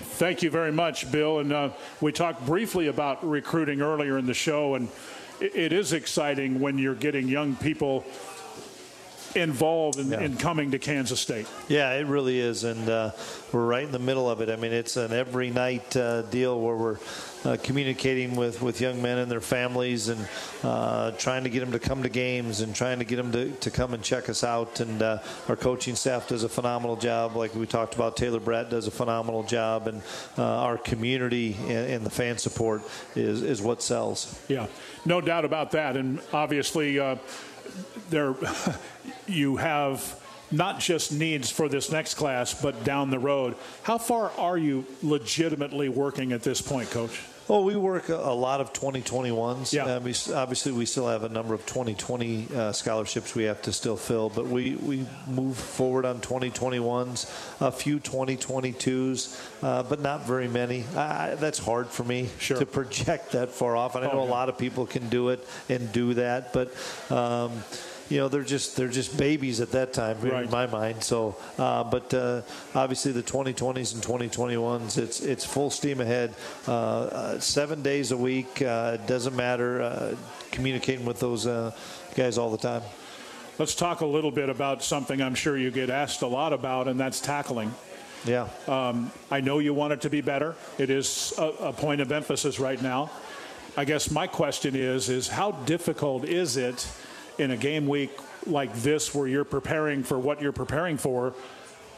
Thank you very much, Bill. And uh, we talked briefly about recruiting earlier in the show, and it is exciting when you're getting young people involved in, Yeah. in coming to Kansas State. Yeah, it really is, and uh, we're right in the middle of it. I mean, it's an every night uh, deal where we're uh, communicating with, with young men and their families, and uh, trying to get them to come to games, and trying to get them to, to come and check us out. And uh, our coaching staff does a phenomenal job, like we talked about. Taylor Braet does a phenomenal job, and uh, our community and, and the fan support is is what sells. Yeah, no doubt about that. And obviously, uh, there you have not just needs for this next class, but down the road. How far are you legitimately working at this point, Coach? Well, we work a, a lot of 2021s. Yeah. We, obviously, we still have a number of 2020 uh, scholarships we have to still fill, but we, we move forward on 2021s, a few 2022s, uh, but not very many. I, that's hard for me to project that far off. And I know Oh, a lot of people can do it and do that, but. Um, you know, they're just they're just babies at that time in my mind. So, uh, but uh, obviously the 2020s and 2021s, it's it's full steam ahead. Uh, uh, seven days a week. Uh, it doesn't matter. Uh, communicating with those uh, guys all the time. Let's talk a little bit about something I'm sure you get asked a lot about, and that's tackling. Yeah. Um, I know you want it to be better. It is a, a point of emphasis right now. I guess my question is: is how difficult is it in a game week like this, where you're preparing for what you're preparing for,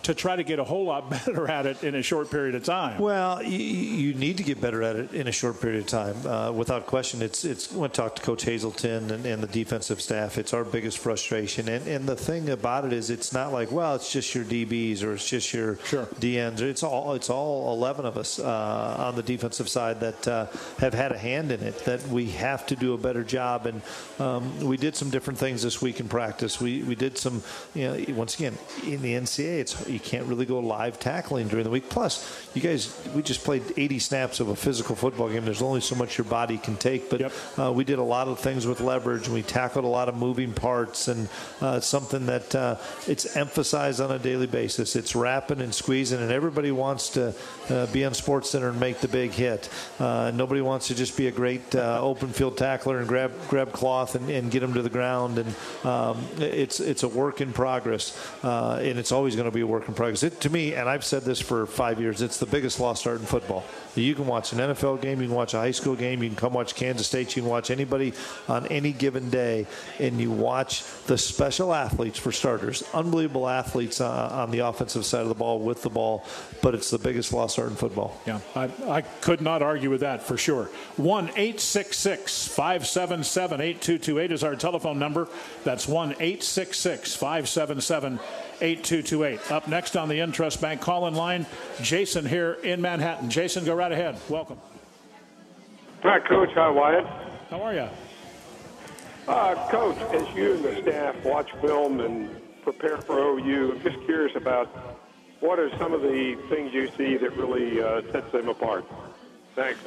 to try to get a whole lot better at it in a short period of time? Well, you, you need to get better at it in a short period of time, uh, without question. It's it's when I talk to Coach Hazelton and, and the defensive staff. It's our biggest frustration, and and the thing about it is, it's not like well, it's just your DBs or it's just your DNs. It's all it's all eleven of us uh, on the defensive side that uh, have had a hand in it. That we have to do a better job, and um, we did some different things this week in practice. We we did some, you know, once again in the NCAA, it's You can't really go live tackling during the week. Plus, you guys, we just played 80 snaps of a physical football game. There's only so much your body can take. But Yep. uh, we did a lot of things with leverage, and we tackled a lot of moving parts, and uh, something that uh, it's emphasized on a daily basis. It's wrapping and squeezing, and everybody wants to uh, be on Sports Center and make the big hit. Uh, nobody wants to just be a great uh, open field tackler and grab grab cloth and, and get them to the ground. And um, it's it's a work in progress, uh, and it's always going to be a work in progress. It, to me, and I've said this for five years, it's the biggest lost art in football. You can watch an NFL game, you can watch a high school game, you can come watch Kansas State, you can watch anybody on any given day, and you watch the special athletes for starters, unbelievable athletes uh, on the offensive side of the ball with the ball, but it's the biggest lost art in football. Yeah, I, I could not argue with that for sure. 1 866 577 8228 is our telephone number. That's 1 866 577 8228. Up next on the Intrust Bank call in line, Jason here in Manhattan. Jason, go right ahead. Welcome. Hi, Coach. Hi, Wyatt. How are you? Uh, Coach, as you and the staff watch film and prepare for OU, I'm just curious about what are some of the things you see that really uh, sets them apart? Thanks.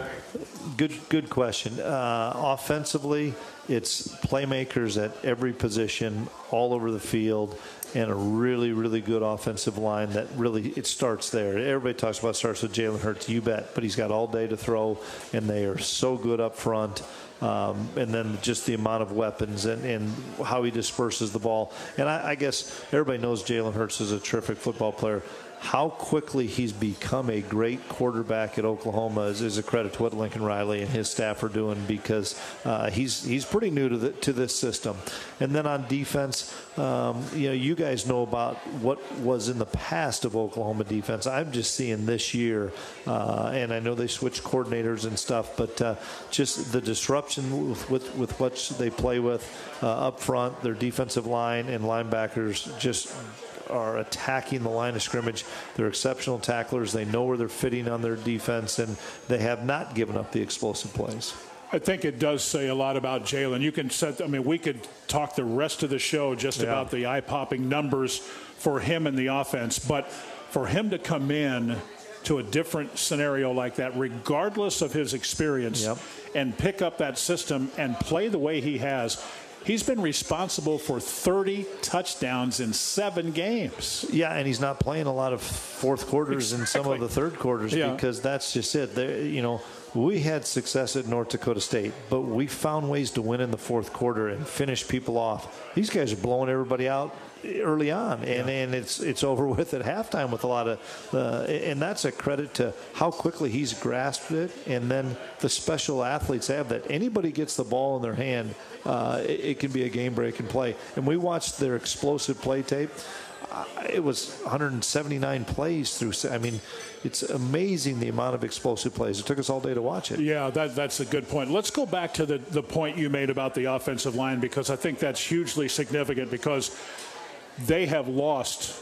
Good, good question. Uh, offensively, it's playmakers at every position, all over the field, and a really, really good offensive line. That really it starts there. Everybody talks about starts with Jalen Hurts. You bet, but he's got all day to throw, and they are so good up front. Um, and then just the amount of weapons and, and how he disperses the ball. And I, I guess everybody knows Jalen Hurts is a terrific football player. How quickly he's become a great quarterback at Oklahoma is, is a credit to what Lincoln Riley and his staff are doing because uh, he's he's pretty new to the, to this system. And then on defense, um, you know, you guys know about what was in the past of Oklahoma defense. I'm just seeing this year, uh, and I know they switched coordinators and stuff, but uh, just the disruption with, with, with what they play with uh, up front, their defensive line and linebackers just are attacking the line of scrimmage. They're exceptional tacklers. They know where they're fitting on their defense, and they have not given up the explosive plays. I think it does say a lot about Jalen. You can set, I mean, we could talk the rest of the show just Yeah. about the eye popping numbers for him and the offense, but for him to come in to a different scenario like that, regardless of his experience, and pick up that system and play the way he has. He's been responsible for 30 touchdowns in seven games. Yeah, and he's not playing a lot of fourth quarters and some of the third quarters Yeah. because that's just it. There, you know, we had success at North Dakota State, but we found ways to win in the fourth quarter and finish people off. These guys are blowing everybody out early on, and, and it's it's over with at halftime with a lot of, uh, and that's a credit to how quickly he's grasped it, and then the special athletes have that. Anybody gets the ball in their hand, uh, it, it can be a game breaking play. And we watched their explosive play tape. Uh, it was 179 plays through. I mean, it's amazing the amount of explosive plays. It took us all day to watch it. Yeah, that, that's a good point. Let's go back to the, the point you made about the offensive line because I think that's hugely significant because they have lost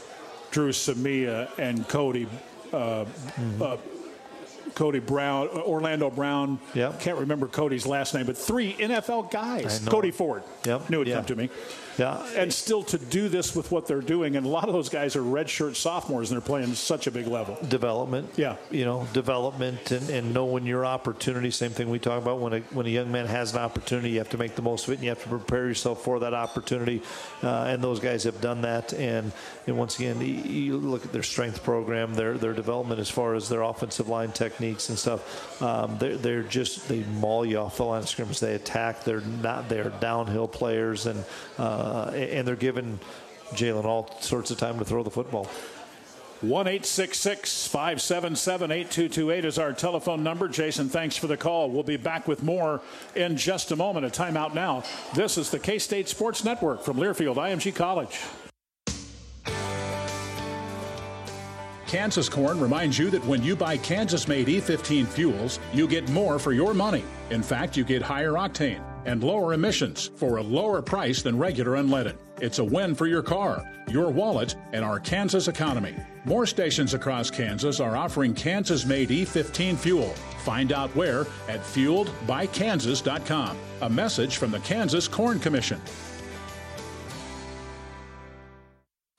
Dru Samia and Cody. Uh, uh, Cody Brown, Orlando Brown. Yep. Can't remember Cody's last name, but three NFL guys. Cody Ford. Yep. Knew it'd Yeah. come to me. Yeah. And still to do this with what they're doing, and a lot of those guys are redshirt sophomores, and they're playing such a big level. development. Yeah. You know, development and, and knowing your opportunity. Same thing we talk about when a, when a young man has an opportunity, you have to make the most of it and you have to prepare yourself for that opportunity. Uh, and those guys have done that. And, and once again, you, look at their strength program, their, their development as far as their offensive line techniques and stuff. Um, they're, they're just, they maul you off the line of scrimmage. They attack. They're not, they're downhill players and, uh, Uh, and they're giving Jalen all sorts of time to throw the football. 1 577 8228 is our telephone number. Jason, thanks for the call. We'll be back with more in just a moment. A timeout now. This is the K State Sports Network from Learfield IMG College. Kansas Corn reminds you that when you buy Kansas made E15 fuels, you get more for your money. In fact, you get higher octane and lower emissions for a lower price than regular unleaded. It's a win for your car, your wallet, and our Kansas economy. More stations across Kansas are offering Kansas made E15 fuel. Find out where at fueledbykansas.com. A message from the Kansas Corn Commission.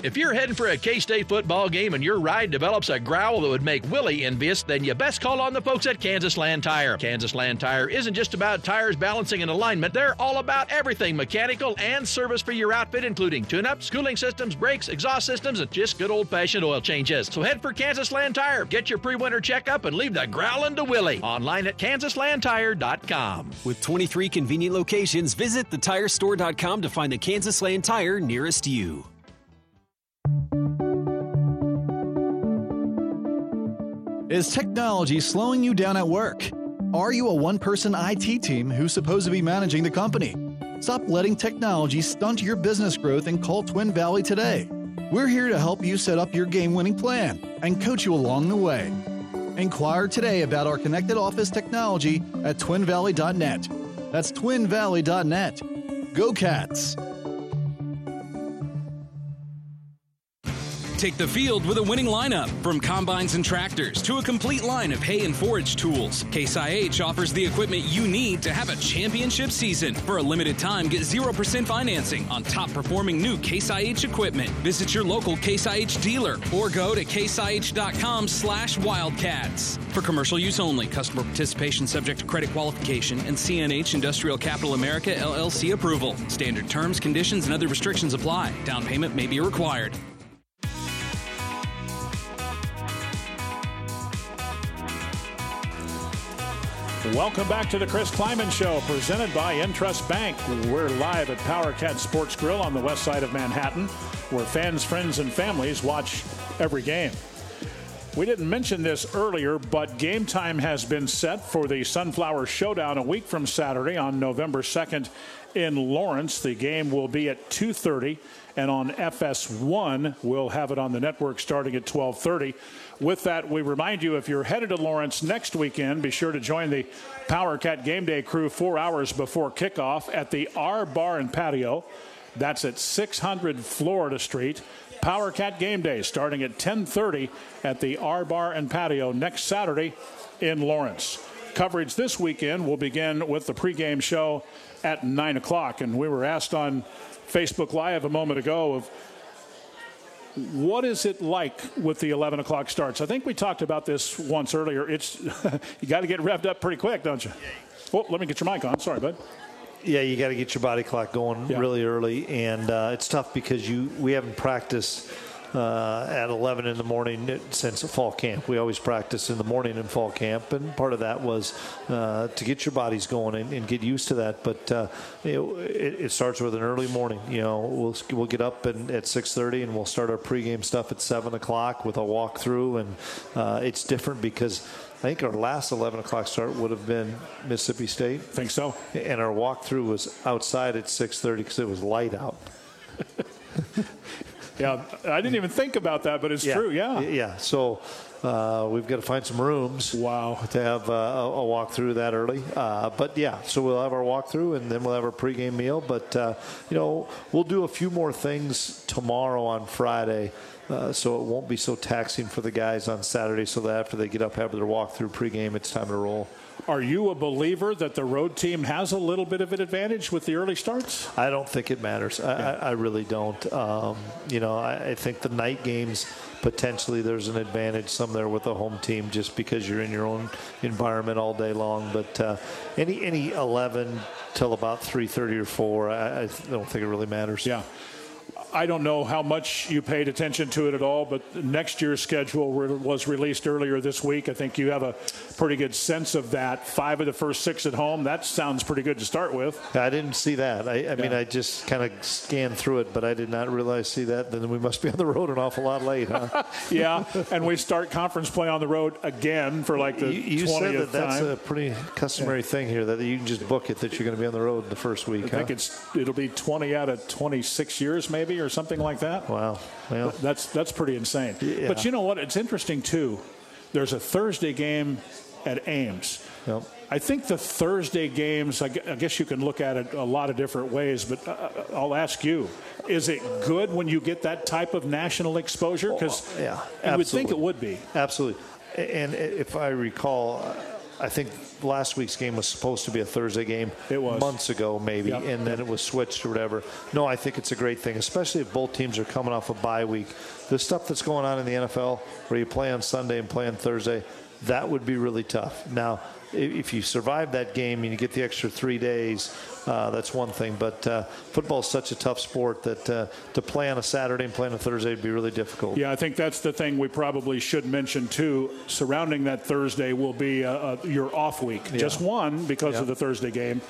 If you're heading for a K State football game and your ride develops a growl that would make Willie envious, then you best call on the folks at Kansas Land Tire. Kansas Land Tire isn't just about tires balancing and alignment, they're all about everything mechanical and service for your outfit, including tune ups, cooling systems, brakes, exhaust systems, and just good old fashioned oil changes. So head for Kansas Land Tire, get your pre winter checkup, and leave the growling to Willie. Online at kansaslandtire.com. With 23 convenient locations, visit thetirestore.com to find the Kansas Land Tire nearest you. Is technology slowing you down at work? Are you a one person IT team who's supposed to be managing the company? Stop letting technology stunt your business growth and call Twin Valley today. We're here to help you set up your game winning plan and coach you along the way. Inquire today about our connected office technology at twinvalley.net. That's twinvalley.net. Go Cats! Take the field with a winning lineup. From combines and tractors to a complete line of hay and forage tools, Case IH offers the equipment you need to have a championship season. For a limited time, get 0% financing on top performing new Case IH equipment. Visit your local Case IH dealer or go to caseih.com slash wildcats. For commercial use only, customer participation subject to credit qualification and CNH Industrial Capital America LLC approval. Standard terms, conditions, and other restrictions apply. Down payment may be required. Welcome back to the Chris Klieman Show, presented by Intrust Bank. We're live at Power Cat Sports Grill on the west side of Manhattan, where fans, friends, and families watch every game. We didn't mention this earlier, but game time has been set for the Sunflower Showdown a week from Saturday on November 2nd in Lawrence. The game will be at 2:30 and on FS1 we'll have it on the network starting at 12:30. With that, we remind you if you're headed to Lawrence next weekend, be sure to join the Power Cat Game Day crew 4 hours before kickoff at the R Bar and Patio. That's at 600 Florida Street. Power Cat Game Day starting at 10:30 at the R Bar and Patio next Saturday in Lawrence. Coverage this weekend will begin with the pregame show at 9 o'clock. And we were asked on Facebook Live a moment ago of what is it like with the 11 o'clock starts? I think we talked about this once earlier. It's you got to get revved up pretty quick, don't you? Well, let me get your mic on. Sorry, bud. Yeah, you got to get your body clock going Yeah. really early, and uh, it's tough because you we haven't practiced uh, at 11 in the morning since fall camp. We always practice in the morning in fall camp, and part of that was uh, to get your bodies going and, and get used to that. But uh, it, it starts with an early morning. You know, we'll we'll get up and, at 6:30 and we'll start our pregame stuff at 7 o'clock with a walkthrough, and uh, it's different because. I think our last 11 o'clock start would have been Mississippi State. Think so. And our walkthrough was outside at 6:30 because it was light out. Yeah, I didn't even think about that, but it's true. Yeah. Yeah. So uh, we've got to find some rooms. Wow. To have uh, a, a walk through that early. Uh, but yeah, so we'll have our walkthrough and then we'll have our pregame meal. But, uh, you know, we'll do a few more things tomorrow on Friday. Uh, so it won't be so taxing for the guys on Saturday, so that after they get up, have their walk walkthrough pregame, it's time to roll. Are you a believer that the road team has a little bit of an advantage with the early starts? I don't think it matters. I, I, I really don't. Um, you know, I, I think the night games potentially there's an advantage some there with the home team just because you're in your own environment all day long. But uh, any any 11 till about 3:30 or 4, I, I don't think it really matters. Yeah. I don't know how much you paid attention to it at all, but next year's schedule re- was released earlier this week. I think you have a pretty good sense of that. Five of the first six at home. That sounds pretty good to start with. I didn't see that. I, I mean, I just kind of scanned through it, but I did not realize see that. Then we must be on the road an awful lot late, huh? yeah, and we start conference play on the road again for like the you, you 20th said that that's time. a pretty customary thing here that you can just book it that you're going to be on the road the first week. I think it's it'll be 20 out of 26 years maybe or something like that. Wow. Well, that's that's pretty insane. Yeah. But you know what? It's interesting too. There's a Thursday game at Ames. Yep. I think the Thursday games. I guess you can look at it a lot of different ways. But uh, I'll ask you: Is it good when you get that type of national exposure? Because yeah, you would think it would be. Absolutely. And if I recall, I think last week's game was supposed to be a Thursday game. It was. months ago, maybe, Yep. and then it was switched or whatever. No, I think it's a great thing, especially if both teams are coming off a bye week. The stuff that's going on in the NFL, where you play on Sunday and play on Thursday, that would be really tough. Now, if you survive that game and you get the extra three days, uh, that's one thing. But uh, football is such a tough sport that uh, to play on a Saturday and play on a Thursday would be really difficult. Yeah, I think that's the thing we probably should mention too. Surrounding that Thursday will be uh, uh, your off week, Yeah. just one because Yeah. of the Thursday game,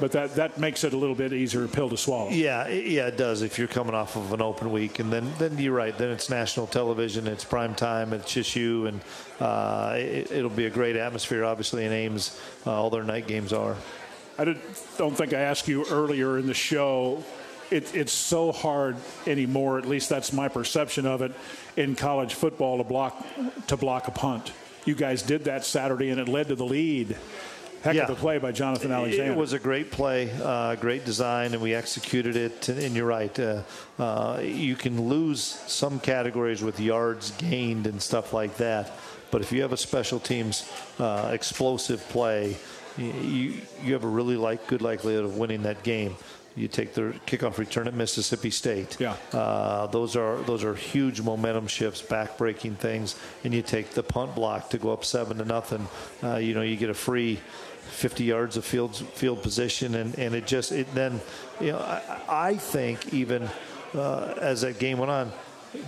but that that makes it a little bit easier pill to swallow. Yeah, it- yeah, it does. If you're coming off of an open week, and then then you're right. Then it's national television, it's prime time, it's just you, and uh, it, it'll be a great atmosphere. Obviously, in Ames, uh, all their night games are. I did, don't think I asked you earlier in the show. It, it's so hard anymore. At least that's my perception of it in college football to block to block a punt. You guys did that Saturday, and it led to the lead. Heck Yeah. of a play by Jonathan Alexander. It was a great play, uh, great design, and we executed it. And you're right. Uh, uh, you can lose some categories with yards gained and stuff like that. But if you have a special teams uh, explosive play, you you have a really like good likelihood of winning that game. You take the kickoff return at Mississippi State. Yeah. Uh, those are those are huge momentum shifts, back-breaking things, and you take the punt block to go up seven to nothing. Uh, you know, you get a free 50 yards of field field position, and, and it just it then, you know, I, I think even uh, as that game went on,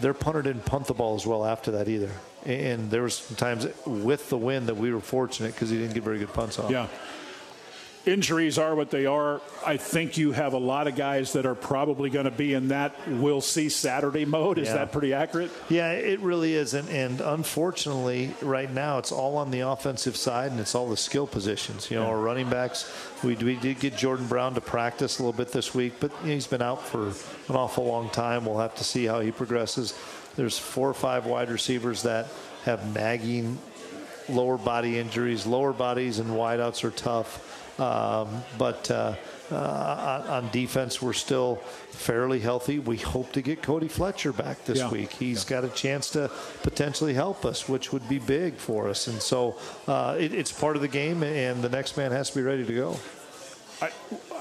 their punter didn't punt the ball as well after that either. And there was some times with the win that we were fortunate because he didn't get very good punts off. Yeah. Injuries are what they are. I think you have a lot of guys that are probably going to be in that we'll see Saturday mode. Is Yeah. that pretty accurate? Yeah, it really is. And, and unfortunately, right now, it's all on the offensive side and it's all the skill positions. You know, Yeah. our running backs, we, we did get Jordan Brown to practice a little bit this week, but you know, he's been out for an awful long time. We'll have to see how he progresses. There's four or five wide receivers that have nagging lower body injuries. Lower bodies and wideouts are tough. Um, but uh, uh, on, on defense, we're still fairly healthy. We hope to get Cody Fletcher back this Yeah. week. He's got a chance to potentially help us, which would be big for us. And so uh, it, it's part of the game, and the next man has to be ready to go. I,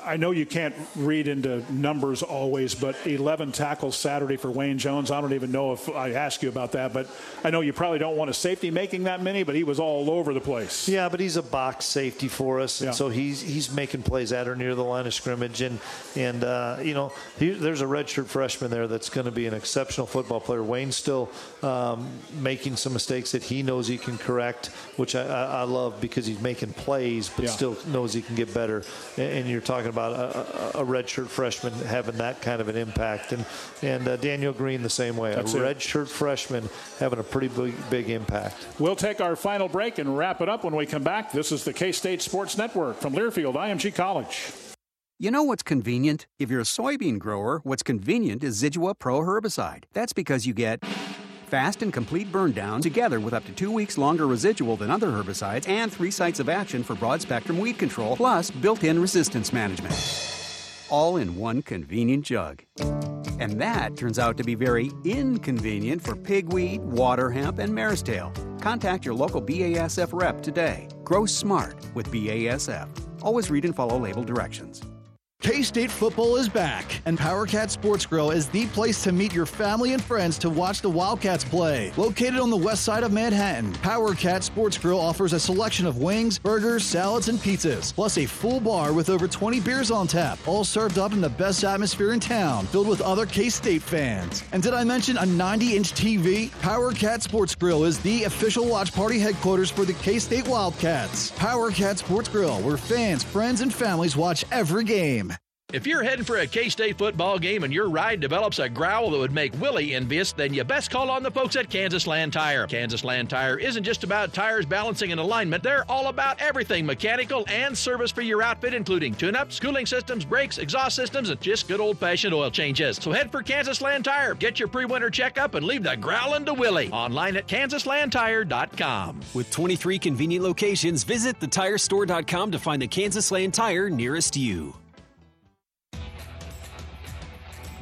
I know you can't read into numbers always, but 11 tackles Saturday for Wayne Jones. I don't even know if I asked you about that, but I know you probably don't want a safety making that many, but he was all over the place. Yeah, but he's a box safety for us, and Yeah. so he's he's making plays at or near the line of scrimmage, and and uh, you know he, there's a redshirt freshman there that's going to be an exceptional football player. Wayne's still um, making some mistakes that he knows he can correct, which I, I, I love because he's making plays, but Yeah. still knows he can get better. And, and you're talking about a, a, a redshirt freshman having that kind of an impact, and and uh, Daniel Green the same way, That's a redshirt freshman having a pretty big big impact. We'll take our final break and wrap it up when we come back. This is the K State Sports Network from Learfield IMG College. You know what's convenient? If you're a soybean grower, what's convenient is Zidua Pro herbicide. That's because you get fast and complete burn down together with up to two weeks longer residual than other herbicides and three sites of action for broad spectrum weed control, plus built in resistance management. All in one convenient jug. And that turns out to be very inconvenient for pigweed, water hemp, and mare's tail. Contact your local BASF rep today. Grow smart with BASF. Always read and follow label directions. K State football is back, and Powercat Sports Grill is the place to meet your family and friends to watch the Wildcats play. Located on the west side of Manhattan, Powercat Sports Grill offers a selection of wings, burgers, salads, and pizzas, plus a full bar with over 20 beers on tap, all served up in the best atmosphere in town, filled with other K State fans. And did I mention a 90 inch TV? Powercat Sports Grill is the official watch party headquarters for the K State Wildcats. Powercat Sports Grill, where fans, friends, and families watch every game. If you're heading for a K State football game and your ride develops a growl that would make Willie envious, then you best call on the folks at Kansas Land Tire. Kansas Land Tire isn't just about tires balancing and alignment, they're all about everything mechanical and service for your outfit, including tune ups, cooling systems, brakes, exhaust systems, and just good old fashioned oil changes. So head for Kansas Land Tire, get your pre winter checkup, and leave the growling to Willie. Online at kansaslandtire.com. With 23 convenient locations, visit thetirestore.com to find the Kansas Land Tire nearest you.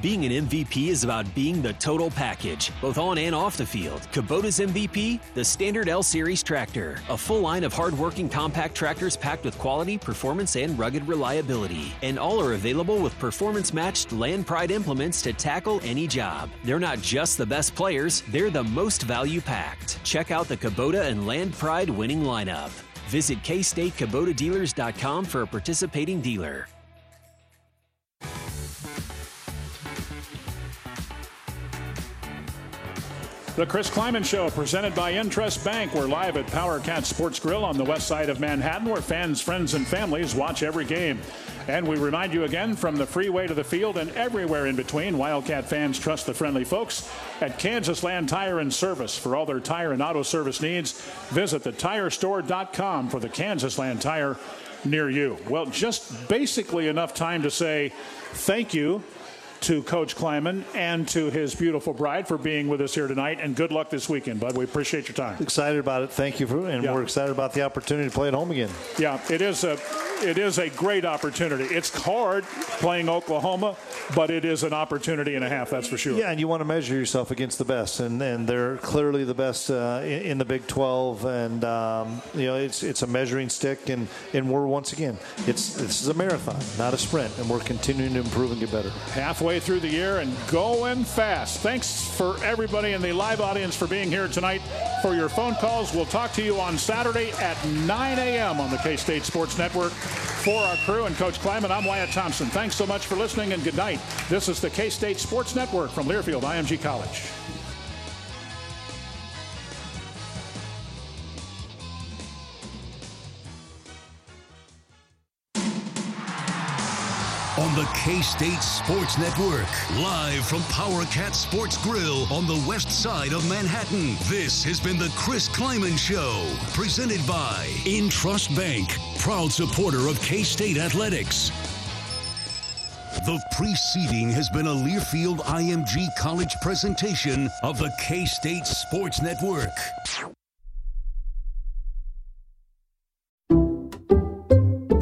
Being an MVP is about being the total package, both on and off the field. Kubota's MVP, the standard L Series tractor, a full line of hard-working compact tractors packed with quality, performance, and rugged reliability. And all are available with performance-matched Land Pride implements to tackle any job. They're not just the best players, they're the most value-packed. Check out the Kubota and Land Pride winning lineup. Visit KStateKubotaDealers.com for a participating dealer. The Chris Klieman Show, presented by Intrust Bank. We're live at Power Cat Sports Grill on the west side of Manhattan, where fans, friends, and families watch every game. And we remind you again from the freeway to the field and everywhere in between, Wildcat fans trust the friendly folks at Kansas Land Tire and Service. For all their tire and auto service needs, visit thetirestore.com for the Kansas Land Tire near you. Well, just basically enough time to say thank you to Coach Klieman and to his beautiful bride for being with us here tonight. And good luck this weekend, bud. We appreciate your time. Excited about it. Thank you for, and Yeah. we're excited about the opportunity to play at home again. Yeah, it is a it is a great opportunity. It's hard playing Oklahoma, but it is an opportunity and a half. That's for sure. Yeah, and you want to measure yourself against the best, and, and they're clearly the best uh, in, in the Big 12, and um, you know it's it's a measuring stick, and, and we're once again it's this is a marathon, not a sprint, and we're continuing to improve and get better. halfway through the year and going fast. Thanks for everybody in the live audience for being here tonight. For your phone calls, we'll talk to you on Saturday at 9 a.m. on the K State Sports Network. For our crew and Coach Klieman, I'm Wyatt Thompson. Thanks so much for listening and good night. This is the K State Sports Network from Learfield IMG College. The K State Sports Network. Live from Power Cat Sports Grill on the west side of Manhattan. This has been the Chris Klieman Show, presented by Intrust Bank, proud supporter of K State Athletics. The preceding has been a Learfield IMG College presentation of the K State Sports Network.